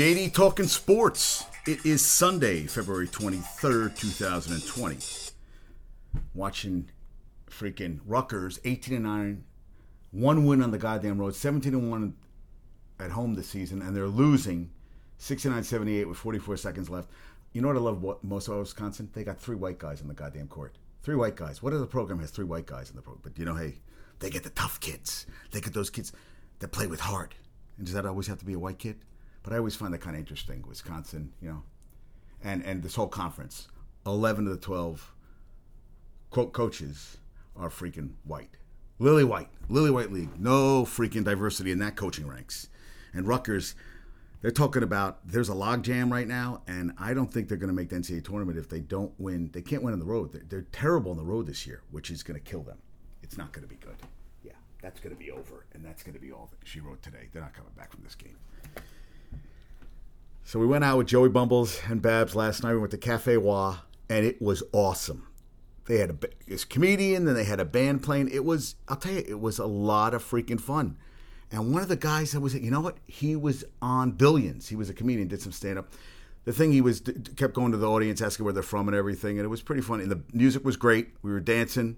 JD talking sports. It is Sunday, February 23rd, 2020. Watching freaking Rutgers, 18 and 9, one win on the goddamn road, 17 and 1 at home this season, and they're losing 69 78 with 44 seconds left. You know what I love most about Wisconsin? They got three white guys in the goddamn court. Three white guys. What other program has three white guys in the program? But you know, hey, they get the tough kids. They get those kids that play with heart. And does that always have to be a white kid? But I always find that kind of interesting. Wisconsin, you know, and and this whole conference, eleven of the twelve quote coaches are freaking white. Lily White, Lily White League, no freaking diversity in that coaching ranks. And Rutgers, they're talking about there's a logjam right now, and I don't think they're going to make the NCAA tournament if they don't win. They can't win on the road. They're, they're terrible on the road this year, which is going to kill them. It's not going to be good. Yeah, that's going to be over, and that's going to be all that she wrote today. They're not coming back from this game. So we went out with Joey Bumbles and Babs last night. We went to Cafe Wha, and it was awesome. They had a this comedian, then they had a band playing. It was, I'll tell you, it was a lot of freaking fun. And one of the guys that was, you know what? He was on Billions. He was a comedian, did some stand up. The thing he was kept going to the audience, asking where they're from and everything, and it was pretty funny. And the music was great. We were dancing,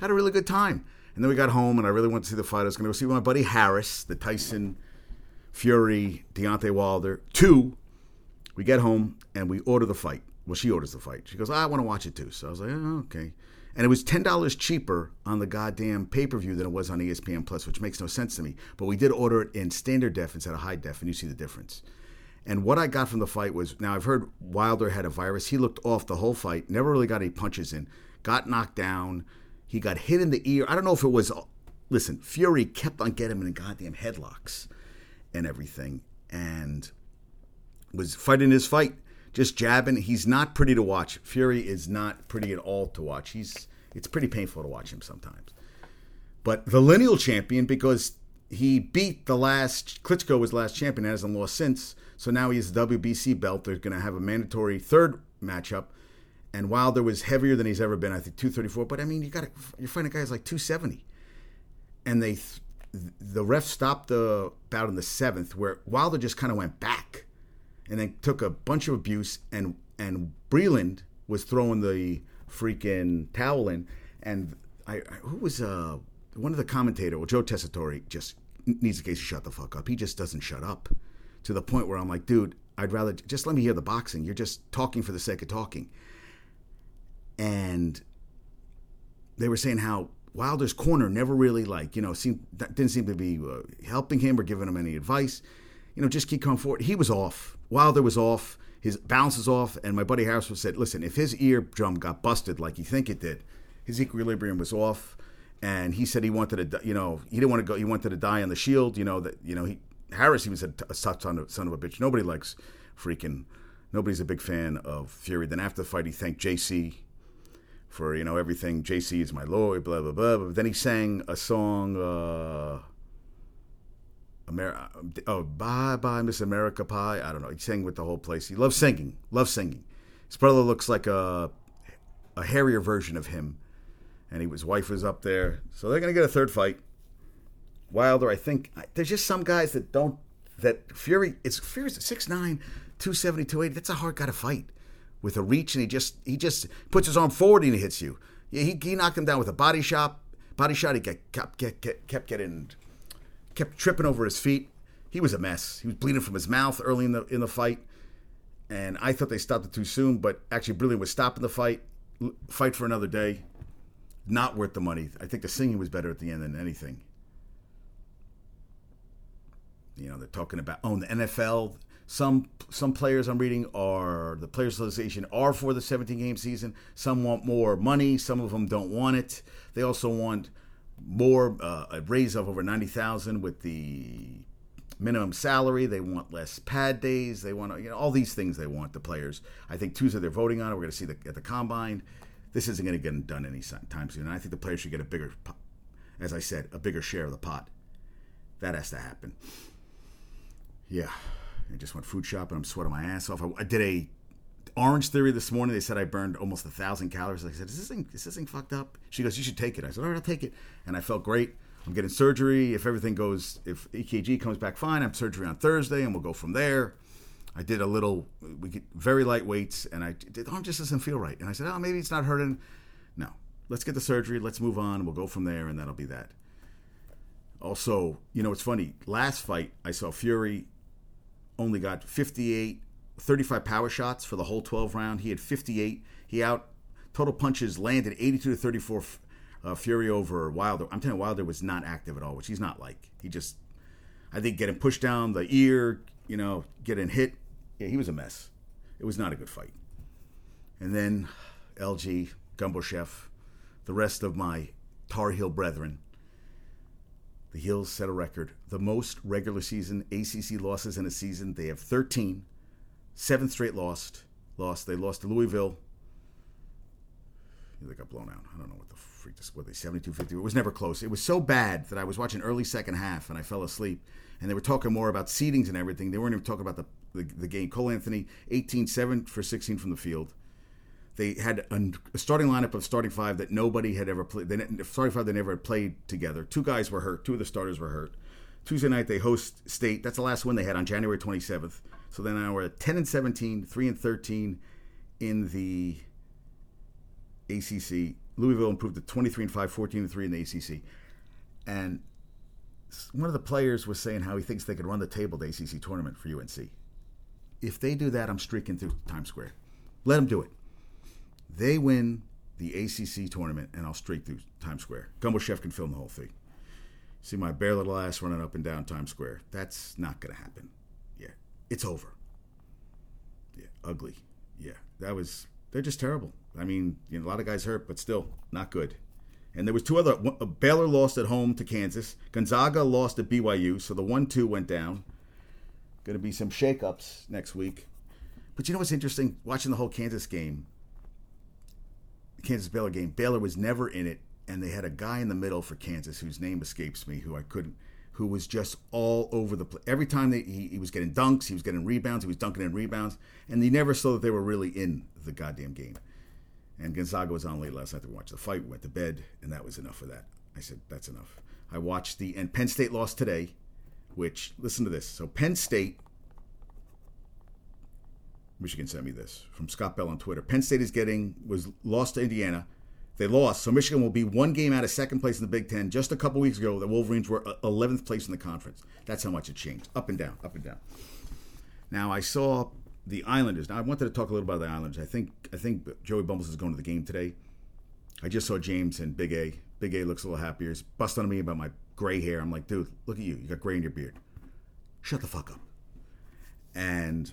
had a really good time. And then we got home, and I really wanted to see the fight. I was going to go see my buddy Harris, the Tyson Fury, Deontay Wilder. Two, we get home and we order the fight. Well, she orders the fight. She goes, ah, I want to watch it too. So I was like, oh, okay. And it was ten dollars cheaper on the goddamn pay per view than it was on ESPN Plus, which makes no sense to me. But we did order it in standard def instead of high def, and you see the difference. And what I got from the fight was now I've heard Wilder had a virus. He looked off the whole fight, never really got any punches in, got knocked down. He got hit in the ear. I don't know if it was. Listen, Fury kept on getting him in goddamn headlocks and everything, and was fighting his fight just jabbing. He's not pretty to watch. Fury is not pretty at all to watch. He's it's pretty painful to watch him sometimes. But the lineal champion because he beat the last Klitschko was last champion hasn't lost since. So now he has the WBC belt. They're going to have a mandatory third matchup. And Wilder was heavier than he's ever been. I think 234. But I mean, you got you're fighting guys like 270, and they the ref stopped the bout in the seventh where Wilder just kind of went back and then took a bunch of abuse and and Breland was throwing the freaking towel in and I, I who was uh one of the commentator well Joe Tessitore just needs a case to shut the fuck up. He just doesn't shut up to the point where I'm like dude I'd rather just let me hear the boxing. You're just talking for the sake of talking. And they were saying how Wilder's corner never really like you know seemed didn't seem to be uh, helping him or giving him any advice you know just keep coming forward he was off Wilder was off, his balance was off, and my buddy Harris said, "Listen, if his eardrum got busted like you think it did, his equilibrium was off." And he said he wanted to, you know, he didn't want to go. He wanted to die on the shield. You know that, you know, he Harris even said a son of, son of a bitch. Nobody likes freaking. Nobody's a big fan of Fury. Then after the fight, he thanked JC for you know everything. JC is my lord. Blah blah blah. But then he sang a song. Uh, America. Uh, oh, bye bye, Miss America Pie. I don't know. He sang with the whole place. He loves singing. Loves singing. His brother looks like a a hairier version of him, and he, his wife was up there. So they're gonna get a third fight. Wilder, I think there's just some guys that don't. That Fury, it's Fury's 6'9", 270, 280. That's a hard guy to fight with a reach, and he just he just puts his arm forward and he hits you. Yeah, he, he knocked him down with a body shot. Body shot. He kept, kept, kept getting kept tripping over his feet. He was a mess. He was bleeding from his mouth early in the in the fight, and I thought they stopped it too soon. But actually, Breland was stopping the fight. Fight for another day. Not worth the money. I think the singing was better at the end than anything. You know, they're talking about oh, the NFL. Some some players I'm reading are the Players Association are for the 17 game season. Some want more money. Some of them don't want it. They also want more uh, a raise of over 90,000 with the minimum salary. They want less pad days. They want you know all these things they want the players. I think Tuesday they're voting on it. We're going to see the, at the combine. This isn't going to get done any time soon. And I think the players should get a bigger, as I said, a bigger share of the pot. That has to happen. Yeah, I just went food shopping. I'm sweating my ass off. I, I did a Orange Theory this morning. They said I burned almost a thousand calories. I said, "Is this thing is this thing fucked up?" She goes, "You should take it." I said, "All right, I'll take it." And I felt great. I'm getting surgery. If everything goes, if EKG comes back fine, I'm surgery on Thursday, and we'll go from there. I did a little, we get very light weights, and I the arm just doesn't feel right. And I said, oh, maybe it's not hurting. No, let's get the surgery. Let's move on. We'll go from there, and that'll be that. Also, you know, it's funny. Last fight, I saw Fury only got 58, 35 power shots for the whole 12 round. He had 58. He out total punches landed 82 to 34. Uh, Fury over Wilder. I'm telling you, Wilder was not active at all, which he's not like. He just, I think, getting pushed down the ear, you know, getting hit. Yeah, he was a mess. It was not a good fight. And then LG, Gumbo Chef, the rest of my Tar Heel brethren. The Heels set a record. The most regular season ACC losses in a season. They have 13. Seventh straight lost. Lost. They lost to Louisville. They got blown out. I don't know what the freak this. What they 72-50. It was never close. It was so bad that I was watching early second half and I fell asleep. And they were talking more about seedings and everything. They weren't even talking about the the, the game. Cole Anthony, 18-7 for 16 from the field. They had a starting lineup of starting five that nobody had ever played. They, starting five they never had played together. Two guys were hurt. Two of the starters were hurt. Tuesday night they host State. That's the last one they had on January 27th. So then now we're at 10 and 17, 3 and 13 in the ACC. Louisville improved to 23 and 5, 14 and 3 in the ACC. And one of the players was saying how he thinks they could run the table the ACC tournament for UNC. If they do that, I'm streaking through Times Square. Let them do it. They win the ACC tournament, and I'll streak through Times Square. Gumbo Chef can film the whole thing. See my bare little ass running up and down Times Square. That's not going to happen. It's over. Yeah, ugly. Yeah, that was. They're just terrible. I mean, you know, a lot of guys hurt, but still not good. And there was two other. Uh, Baylor lost at home to Kansas. Gonzaga lost at BYU, so the one-two went down. Going to be some shakeups next week. But you know what's interesting? Watching the whole Kansas game, Kansas Baylor game, Baylor was never in it, and they had a guy in the middle for Kansas whose name escapes me, who I couldn't, who was just all over the place. Every time they, he, he was getting dunks, he was getting rebounds, he was dunking in rebounds, and he never saw that they were really in the goddamn game. And Gonzaga was on late last night to watch the fight. We went to bed, and that was enough for that. I said, that's enough. I watched the, and Penn State lost today, which, listen to this. So Penn State Michigan sent me this from Scott Bell on Twitter. Penn State is getting was lost to Indiana. They lost, so Michigan will be one game out of second place in the Big Ten. Just a couple weeks ago, the Wolverines were uh, 11th place in the conference. That's how much it changed, up and down, up and down. Now I saw the Islanders. Now I wanted to talk a little about the Islanders. I think I think Joey Bumbles is going to the game today. I just saw James and Big A. Big A looks a little happier. He's busting on me about my gray hair. I'm like, dude, look at you. You got gray in your beard. Shut the fuck up. And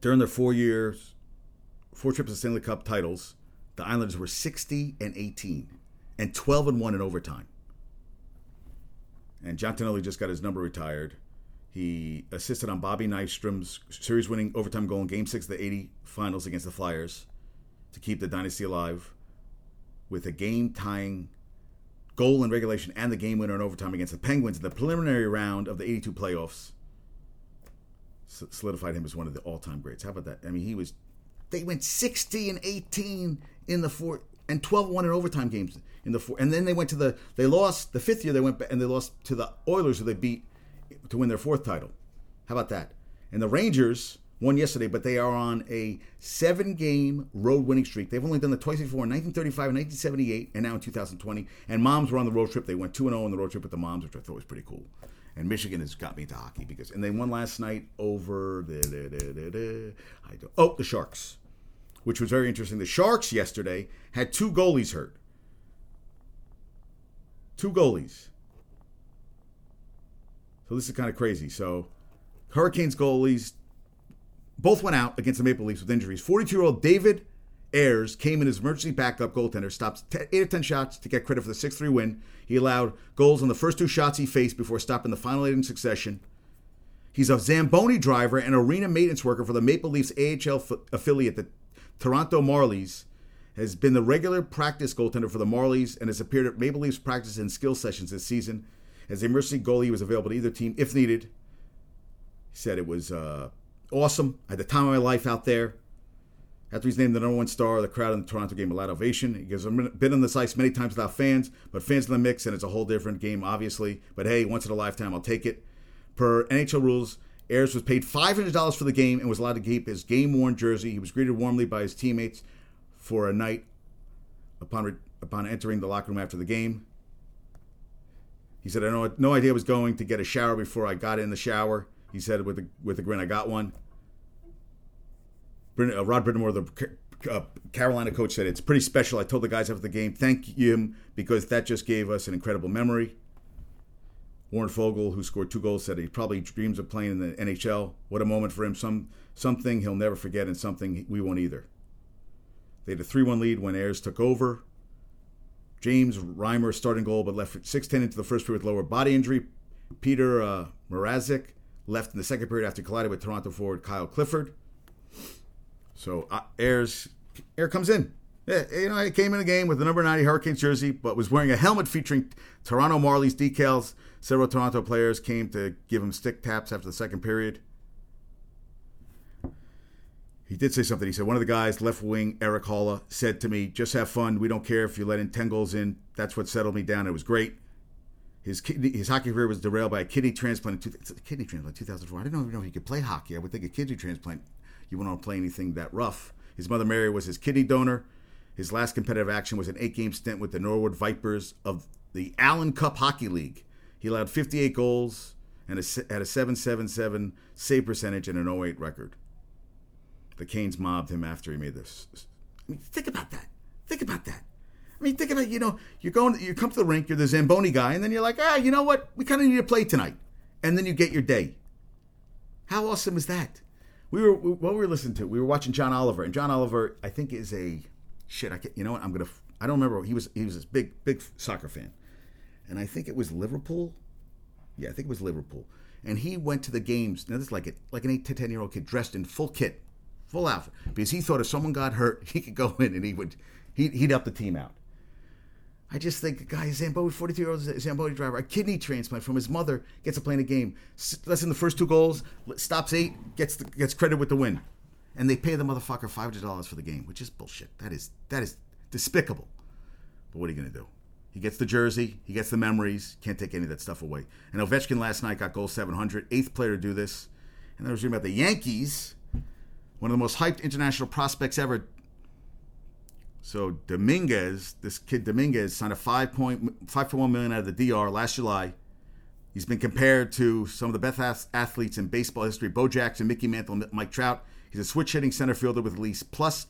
during their four years, four trips to Stanley Cup titles, the Islanders were 60 and 18 and 12 and 1 in overtime. And John Tonelli just got his number retired. He assisted on Bobby Nystrom's series winning overtime goal in game six of the 80 finals against the Flyers to keep the dynasty alive with a game tying goal in regulation and the game winner in overtime against the Penguins in the preliminary round of the 82 playoffs solidified him as one of the all-time greats. How about that? I mean, he was. They went 60 and 18 in the four and 12-1 in overtime games in the four, and then they went to the. They lost the fifth year. They went and they lost to the Oilers, who they beat to win their fourth title. How about that? And the Rangers won yesterday, but they are on a seven-game road winning streak. They've only done it twice before in 1935 and 1978, and now in 2020. And Moms were on the road trip. They went 2 0 on the road trip with the Moms, which I thought was pretty cool and Michigan has got me into hockey because and they won last night over the I don't, oh the Sharks, which was very interesting. The Sharks yesterday had two goalies hurt, two goalies. So this is kind of crazy. So Hurricanes goalies both went out against the Maple Leafs with injuries. 42 year old David Ayres came in as emergency backup goaltender, stopped 8 of 10 shots to get credit for the 6 3 win. He allowed goals on the first two shots he faced before stopping the final eight in succession. He's a Zamboni driver and arena maintenance worker for the Maple Leafs AHL f- affiliate, the Toronto Marlies. Has been the regular practice goaltender for the Marlies and has appeared at Maple Leafs practice and skill sessions this season. As a emergency goalie, he was available to either team if needed. He said it was uh, awesome. I had the time of my life out there. After he's named the number one star, the crowd in the Toronto game a loud ovation. He I've been on this ice many times without fans, but fans in the mix, and it's a whole different game, obviously. But hey, once in a lifetime, I'll take it. Per NHL rules, Ayres was paid $500 for the game and was allowed to keep his game worn jersey. He was greeted warmly by his teammates for a night upon, upon entering the locker room after the game. He said, I had no idea I was going to get a shower before I got in the shower. He said with a, with a grin, I got one. Uh, Rod Brind'Amour, the uh, Carolina coach, said, It's pretty special. I told the guys after the game, thank him because that just gave us an incredible memory. Warren Foegele, who scored two goals, said he probably dreams of playing in the NHL. What a moment for him. Some something he'll never forget and something we won't either. They had a 3 1 lead when Ayres took over. James Reimer starting goal, but left 6 10 into the first period with lower body injury. Peter uh, Mrazek left in the second period after colliding with Toronto forward Kyle Clifford. So uh, Ayres, Air comes in. You know, he came in the game with the number 90 Hurricanes jersey, but was wearing a helmet featuring Toronto Marlies decals. Several Toronto players came to give him stick taps after the second period. He did say something. He said, One of the guys, left wing Erik Haula, said to me, Just have fun. We don't care if you let in 10 goals in. That's what settled me down. It was great. His kidney, his hockey career was derailed by a kidney transplant in two, kidney transplant 2004. I didn't even know he could play hockey. I would think a kidney transplant, you wouldn't want to play anything that rough. His mother Mary was his kidney donor. His last competitive action was an eight-game stint with the Norwood Vipers of the Allen Cup Hockey League. He allowed 58 goals and had a 7.77 save percentage and an 08 record. The Canes mobbed him after he made this. I mean, think about that. Think about that. I mean, think about you know, you're going, you come to the rink, you're the Zamboni guy, and then you're like, ah, you know what? We kind of need to play tonight, and then you get your day. How awesome is that? We were what we were listening to. We were watching John Oliver, and John Oliver, I think, is a shit. I can't, you know what? I'm gonna. I don't remember. He was he was this big big soccer fan, and I think it was Liverpool. Yeah, I think it was Liverpool. And he went to the games. Now this is like a, like an eight to ten year old kid dressed in full kit, full outfit, because he thought if someone got hurt, he could go in and he would he'd, he'd help the team out. I just think a guy, Zamboni, 42 year old Zamboni driver, a kidney transplant from his mother, gets to play in a game. Less than the first two goals, stops eight, gets the, gets credit with the win, and they pay the motherfucker five hundred dollars for the game, which is bullshit. That is that is despicable. But what are you gonna do? He gets the jersey, he gets the memories. Can't take any of that stuff away. And Ovechkin last night got goal 700, eighth player to do this. And I was reading about the Yankees, one of the most hyped international prospects ever, so Dominguez, this kid Dominguez, signed a five point five point one million out of the DR last July. He's been compared to some of the best athletes in baseball history: Bo Jackson, Mickey Mantle, Mike Trout. He's a switch hitting center fielder with at least plus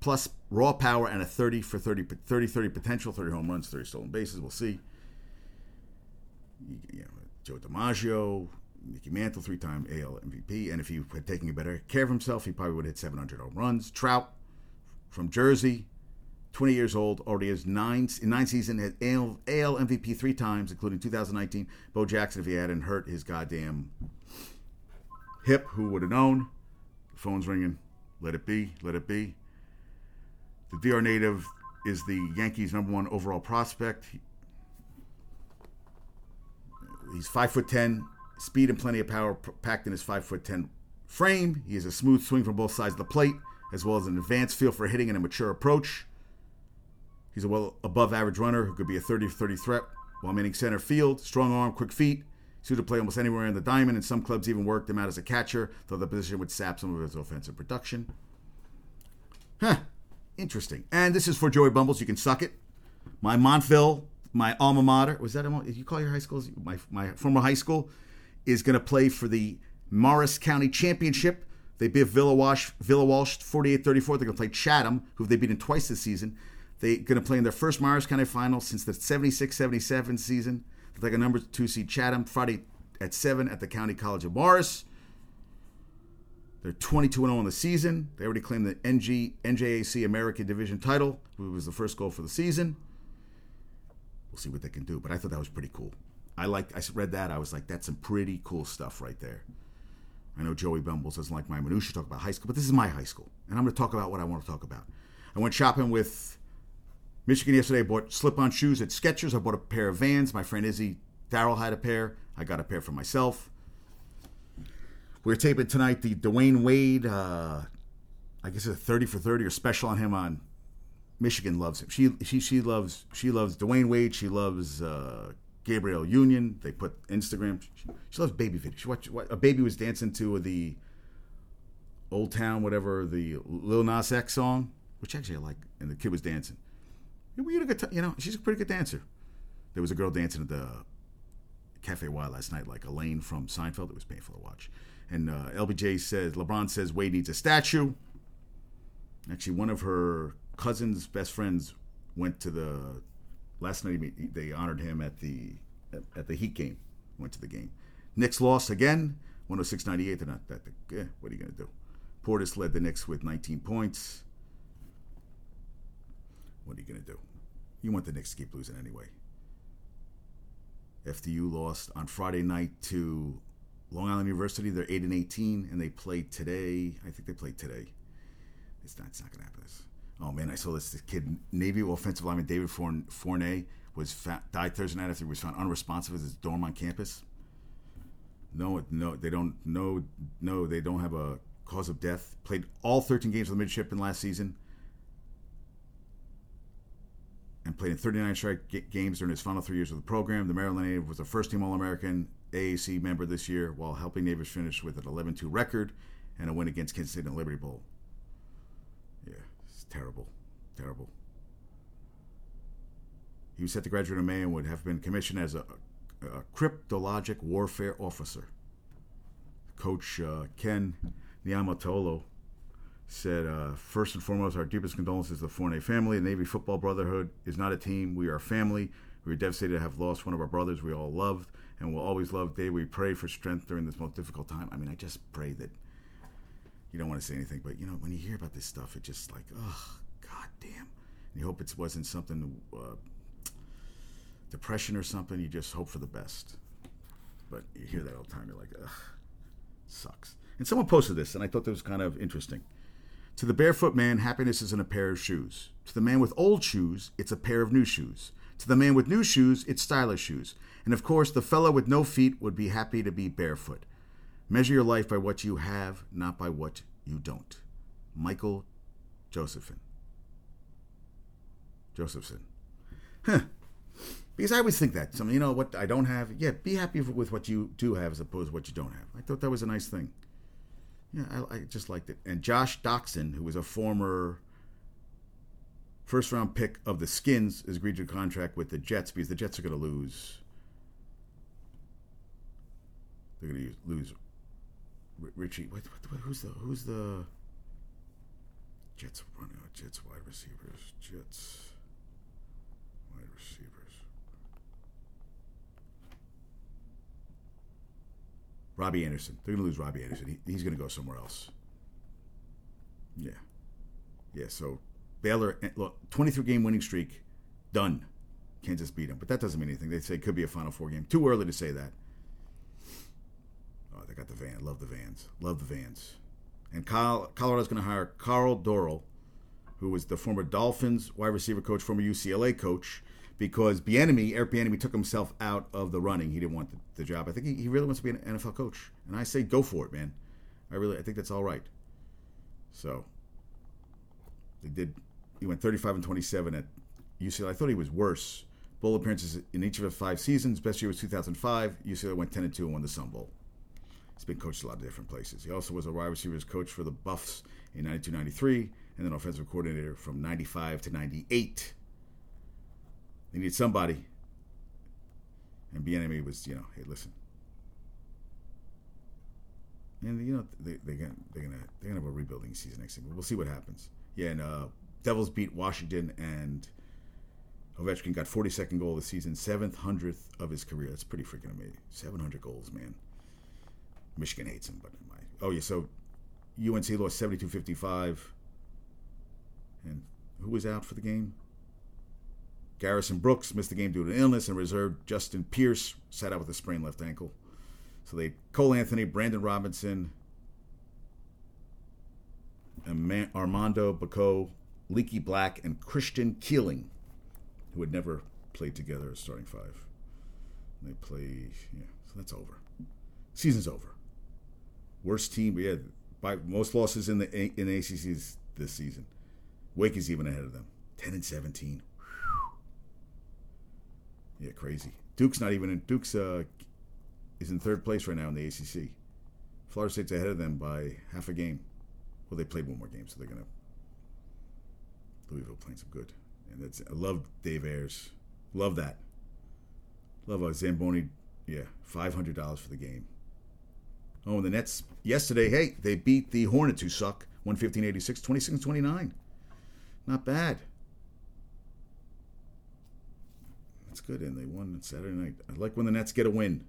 plus raw power and a 30 for 30 30 30 potential, 30 home runs, 30 stolen bases. We'll see. You know, Joe DiMaggio, Mickey Mantle, three-time AL MVP, and if he had taken better care of himself, he probably would have hit 700 home runs. Trout from Jersey, 20 years old, already has nine in nine seasons, had AL, AL MVP three times, including 2019. Bo Jackson, if he hadn't hurt his goddamn hip, who would have known? Phone's ringing. Let it be. Let it be. The DR native is the Yankees' number one overall prospect. He's five foot ten, speed and plenty of power packed in his five foot ten frame. He has a smooth swing from both sides of the plate as well as an advanced feel for hitting and a mature approach. He's a well above average runner who could be a 30 30 threat while manning center field. Strong arm, quick feet. Suited to play almost anywhere in the diamond, and some clubs even worked him out as a catcher, though the position would sap some of his offensive production. Huh. Interesting. And this is for Joey Bumbles. You can suck it. My Montville, my alma mater, was that, did you call your high school? My, my former high school is going to play for the Morris County Championship they beat Villa Walsh, Villa Walsh 48 34. They're going to play Chatham, who they've beaten twice this season. They're going to play in their first Morris County final since the 76 77 season. Like a number two seed Chatham Friday at 7 at the County College of Morris. They're 22 0 in the season. They already claimed the NG, NJAC American Division title, which was the first goal for the season. We'll see what they can do, but I thought that was pretty cool. I like. I read that. I was like, that's some pretty cool stuff right there. I know Joey Bumbles doesn't like my minutia talk about high school, but this is my high school, and I'm going to talk about what I want to talk about. I went shopping with Michigan yesterday. I bought slip-on shoes at Skechers. I bought a pair of Vans. My friend Izzy Darrell had a pair. I got a pair for myself. We're taping tonight the Dwyane Wade. Uh, I guess it's a 30 for 30 or special on him on Michigan loves him. She she she loves she loves Dwyane Wade. She loves uh, Gabrielle Union. They put Instagram. She, she loves baby videos. She watched a baby was dancing to the Old Town, whatever the Lil Nas X song, which actually I like, and the kid was dancing. We had a good time. You know, she's a pretty good dancer. There was a girl dancing at the Cafe Y last night, like Elaine from Seinfeld. It was painful to watch. And uh, LBJ says LeBron says Wade needs a statue. Actually, one of her cousin's best friends went to the last night. They honored him at the at the Heat game. Went to the game. Knicks lost again, 106-98. They're not that. Yeah, what are you gonna do? Portis led the Knicks with 19 points. What are you gonna do? You want the Knicks to keep losing anyway. FDU lost on Friday night to Long Island University. They're eight and 18, and they played today. I think they played today. It's not. It's not gonna happen. This. Oh man, I saw this, this kid, Navy offensive lineman David Forney, was found, died Thursday night after he was found unresponsive at his dorm on campus. No, no, they don't. No, no, they don't have a cause of death. Played all 13 games of the midshipman last season and played in 39 straight games during his final three years with the program. The Maryland native was a first team All American AAC member this year while helping Navers finish with an 11 2 record and a win against Kansas State in the Liberty Bowl. Yeah, it's terrible. Terrible. He was set to graduate in May and would have been commissioned as a, a cryptologic warfare officer. Coach uh, Ken Niumatalolo said, uh, first and foremost, our deepest condolences to the Forney family. The Navy Football Brotherhood is not a team. We are a family. We are devastated to have lost one of our brothers we all loved and will always love. Dave, we pray for strength during this most difficult time. I mean, I just pray that you don't want to say anything, but you know, when you hear about this stuff, it's just like, oh, god damn. And you hope it wasn't something, uh, depression or something. You just hope for the best. But you hear that all the time. You're like, ugh, sucks. And someone posted this, and I thought that was kind of interesting. To the barefoot man, happiness isn't a pair of shoes. To the man with old shoes, it's a pair of new shoes. To the man with new shoes, it's stylish shoes. And of course, the fellow with no feet would be happy to be barefoot. Measure your life by what you have, not by what you don't. Michael Josephson. Josephson. Huh. Because I always think that. Something, you know, what I don't have, yeah, be happy with what you do have as opposed to what you don't have. I thought that was a nice thing. Yeah, I, I just liked it. And Josh Doctson, who was a former first round pick of the Skins, has agreed to a contract with the Jets because the Jets are going to lose. They're going to lose Richie. What, what, who's the who's the Jets running? Out? Jets wide receivers. Jets wide receivers. Robbie Anderson. They're going to lose Robbie Anderson. He, he's going to go somewhere else. Yeah. Yeah, so Baylor, eh, look, 23 game winning streak, done. Kansas beat them. But that doesn't mean anything. They say it could be a Final Four game. Too early to say that. Oh, they got the van. Love the vans. Love the vans. And Kyle, Colorado's going to hire Karl Dorrell, who was the former Dolphins wide receiver coach, former UCLA coach because Bieniemy, Eric Bieniemy, took himself out of the running. He didn't want the, the job. I think he, he, really wants to be an NFL coach, and I say go for it, man. I really, I think that's all right. So they did. He went 35 and 27 at UCLA. I thought he was worse. Bowl appearances in each of his five seasons. Best year was 2005. UCLA went 10 and 2 and won the Sun Bowl. He's been coached a lot of different places. He also was a wide receivers coach for the Buffs in 92 93, and then offensive coordinator from 95 to 98. They need somebody. And Bieniemy was, you know, hey, listen. And you know they they gonna they're gonna they're gonna have a rebuilding season next year. We'll see what happens. Yeah, and uh, Devils beat Washington, and Ovechkin got 42nd goal of the season, seventh hundredth of his career. That's pretty freaking amazing. 700 goals, man. Michigan hates him, but my oh yeah. So UNC lost 72-55, and who was out for the game? Garrison Brooks missed the game due to illness, and reserve Justin Pierce sat out with a sprained left ankle. So they Cole Anthony, Brandon Robinson, Armando Bacot, Leaky Black, and Christian Keeling, who had never played together as starting five. They play, yeah, so that's over. Season's over. Worst team, yeah, by most losses in the in the ACCs this season. Wake is even ahead of them, ten and seventeen. Yeah, crazy. Duke's not even in. Duke's uh, is in third place right now in the ACC. Florida State's ahead of them by half a game. Well, they played one more game, so they're gonna. Louisville playing some good, and it's. I love Dave Ayres. Love that. Love a Zamboni. Yeah, five hundred dollars for the game. Oh, and the Nets yesterday. Hey, they beat the Hornets, who suck. 115-86, 26-29. Not bad. That's good, and they won on Saturday night. I like when the Nets get a win.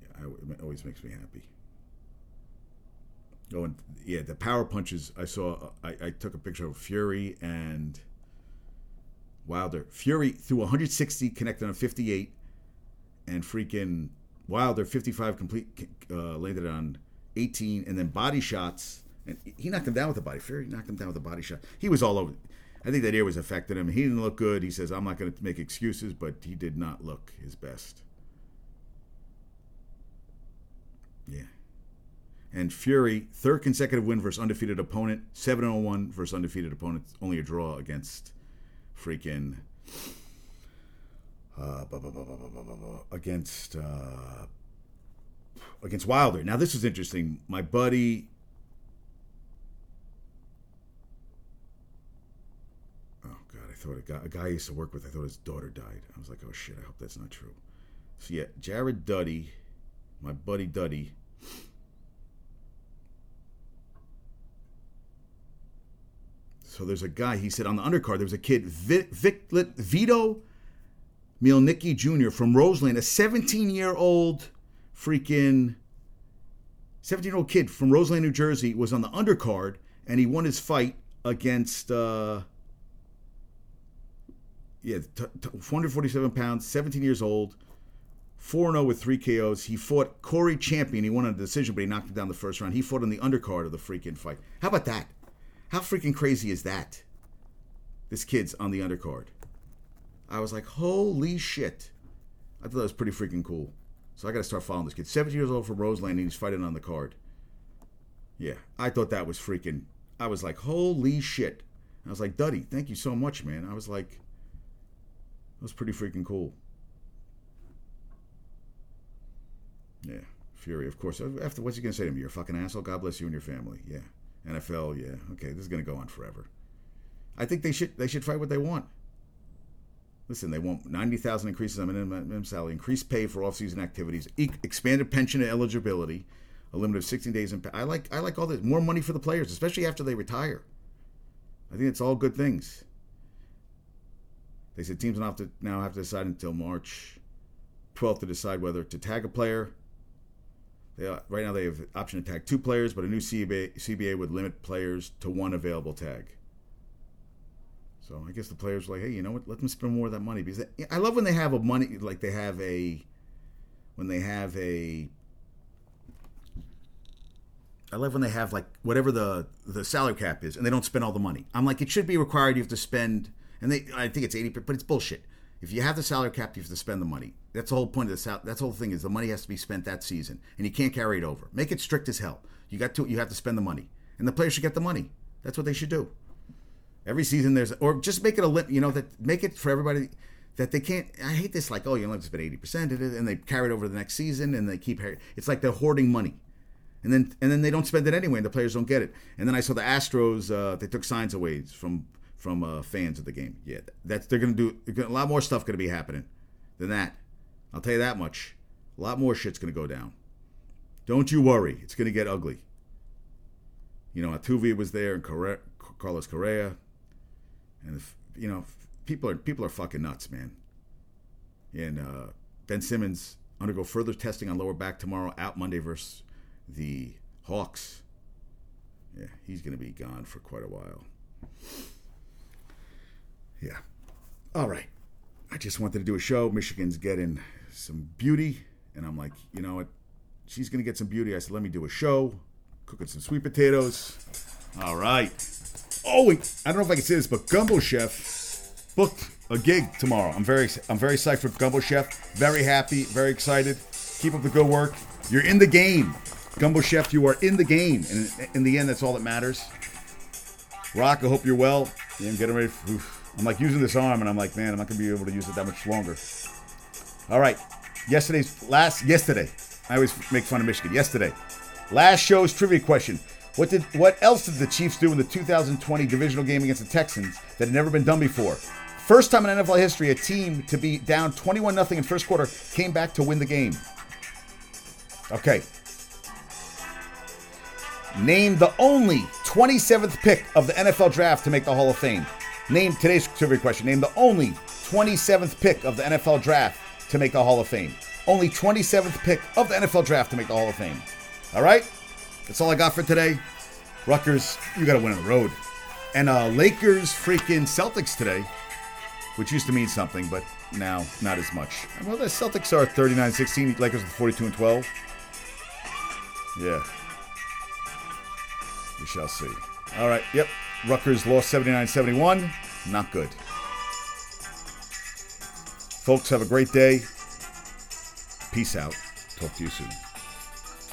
Yeah, it always makes me happy. Oh, and yeah, the power punches I saw. I, I took a picture of Fury and Wilder. Fury threw 160, connected on 58, and freaking Wilder 55 complete uh, landed on 18, and then body shots. And he knocked him down with a body. Fury knocked him down with a body shot. He was all over. I think that ear was affecting him. He didn't look good. He says, "I'm not going to make excuses," but he did not look his best. Yeah. And Fury, third consecutive win versus undefeated opponent, 7 1 versus undefeated opponent, only a draw against freaking. Uh, against uh, against Wilder. Now this is interesting. My buddy. Oh God! I thought a guy, a guy I used to work with. I thought his daughter died. I was like, oh shit! I hope that's not true. So yeah, Jared Duddy, my buddy Duddy So there's a guy, he said on the undercard, there was a kid, Vic, Vic, Vito Mielnicki Jr. from Roseland, a 17 year old freaking 17 year old kid from Roseland, New Jersey, was on the undercard and he won his fight against, uh, yeah, t- t- 447 pounds, 17 years old, 4 0 with three KOs. He fought Corey Champion. He won on a decision, but he knocked him down the first round. He fought on the undercard of the freaking fight. How about that? How freaking crazy is that? This kid's on the undercard. I was like, holy shit. I thought that was pretty freaking cool. So I got to start following this kid. 17 years old from Roseland, and he's fighting on the card. Yeah, I thought that was freaking. I was like, holy shit. I was like, Duddy, thank you so much, man. I was like, that was pretty freaking cool. Yeah, Fury, of course. After what's he gonna say to me? You're a fucking asshole. God bless you and your family. Yeah. NFL, yeah, okay, this is to go on forever. I think they should they should fight what they want. Listen, they want ninety thousand increases on minimum salary, increased pay for off-season activities, e- expanded pension eligibility, a limit of sixteen days. In I like I like all this more money for the players, especially after they retire. I think it's all good things. They said teams now have to now have to decide until March 12th to decide whether to tag a player they, uh, right now, they have option to tag two players, but a new CBA, CBA would limit players to one available tag. So I guess the players are like, hey, you know what? Let them spend more of that money because they, I love when they have a money like they have a when they have a. I love when they have like whatever the the salary cap is, and they don't spend all the money. I'm like, it should be required. You have to spend, and they I think it's eighty, but it's bullshit. If you have the salary cap, you have to spend the money. That's the whole point of the sal- that's the whole thing is the money has to be spent that season, and you can't carry it over. Make it strict as hell. You got to you have to spend the money, and the players should get the money. That's what they should do. Every season there's or just make it a limit. You know that make it for everybody that they can't. I hate this like oh you only have to spend eighty percent and they carry it over the next season, and they keep it's like they're hoarding money. And then, and then they don't spend it anyway, and the players don't get it. And then I saw the Astros; uh, they took signs away from from uh, fans of the game. Yeah, that's they're gonna do a lot more stuff gonna be happening than that. I'll tell you that much. A lot more shit's gonna go down. Don't you worry. It's gonna get ugly. You know, Altuve was there and Correa, Carlos Correa, and if, you know people are people are fucking nuts, man. And uh, Ben Simmons undergo further testing on lower back tomorrow. Out Monday versus the Hawks. Yeah, he's gonna be gone for quite a while. Yeah. All right. I just wanted to do a show. Michigan's getting some beauty. And I'm like, you know what? She's going to get some beauty. I said, let me do a show. Cooking some sweet potatoes. All right. Oh, wait. I don't know if I can say this, but Gumbo Chef booked a gig tomorrow. I'm very, I'm very psyched for Gumbo Chef. Very happy, very excited. Keep up the good work. You're in the game. Gumbo Chef, you are in the game. And in the end, that's all that matters. Rock, I hope you're well. I'm getting ready for, I'm like using this arm, and I'm like, man, I'm not gonna be able to use it that much longer. All right, yesterday's last yesterday. I always make fun of Michigan. Yesterday, last show's trivia question. What did what else did the Chiefs do in the 2020 divisional game against the Texans that had never been done before? First time in NFL history, a team to be down 21 0 in first quarter came back to win the game. Okay. Name the only 27th pick of the NFL draft to make the Hall of Fame. Name today's trivia question. Name the only 27th pick of the NFL draft to make the Hall of Fame. Only 27th pick of the NFL draft to make the Hall of Fame. All right? That's all I got for today. Rutgers, you got to win on the road. And uh, Lakers freaking Celtics today, which used to mean something, but now not as much. Well, the Celtics are 39 16, Lakers are 42 and 12. Yeah. We shall see. All right, yep. Rutgers lost 79 71. Not good. Folks, have a great day. Peace out. Talk to you soon.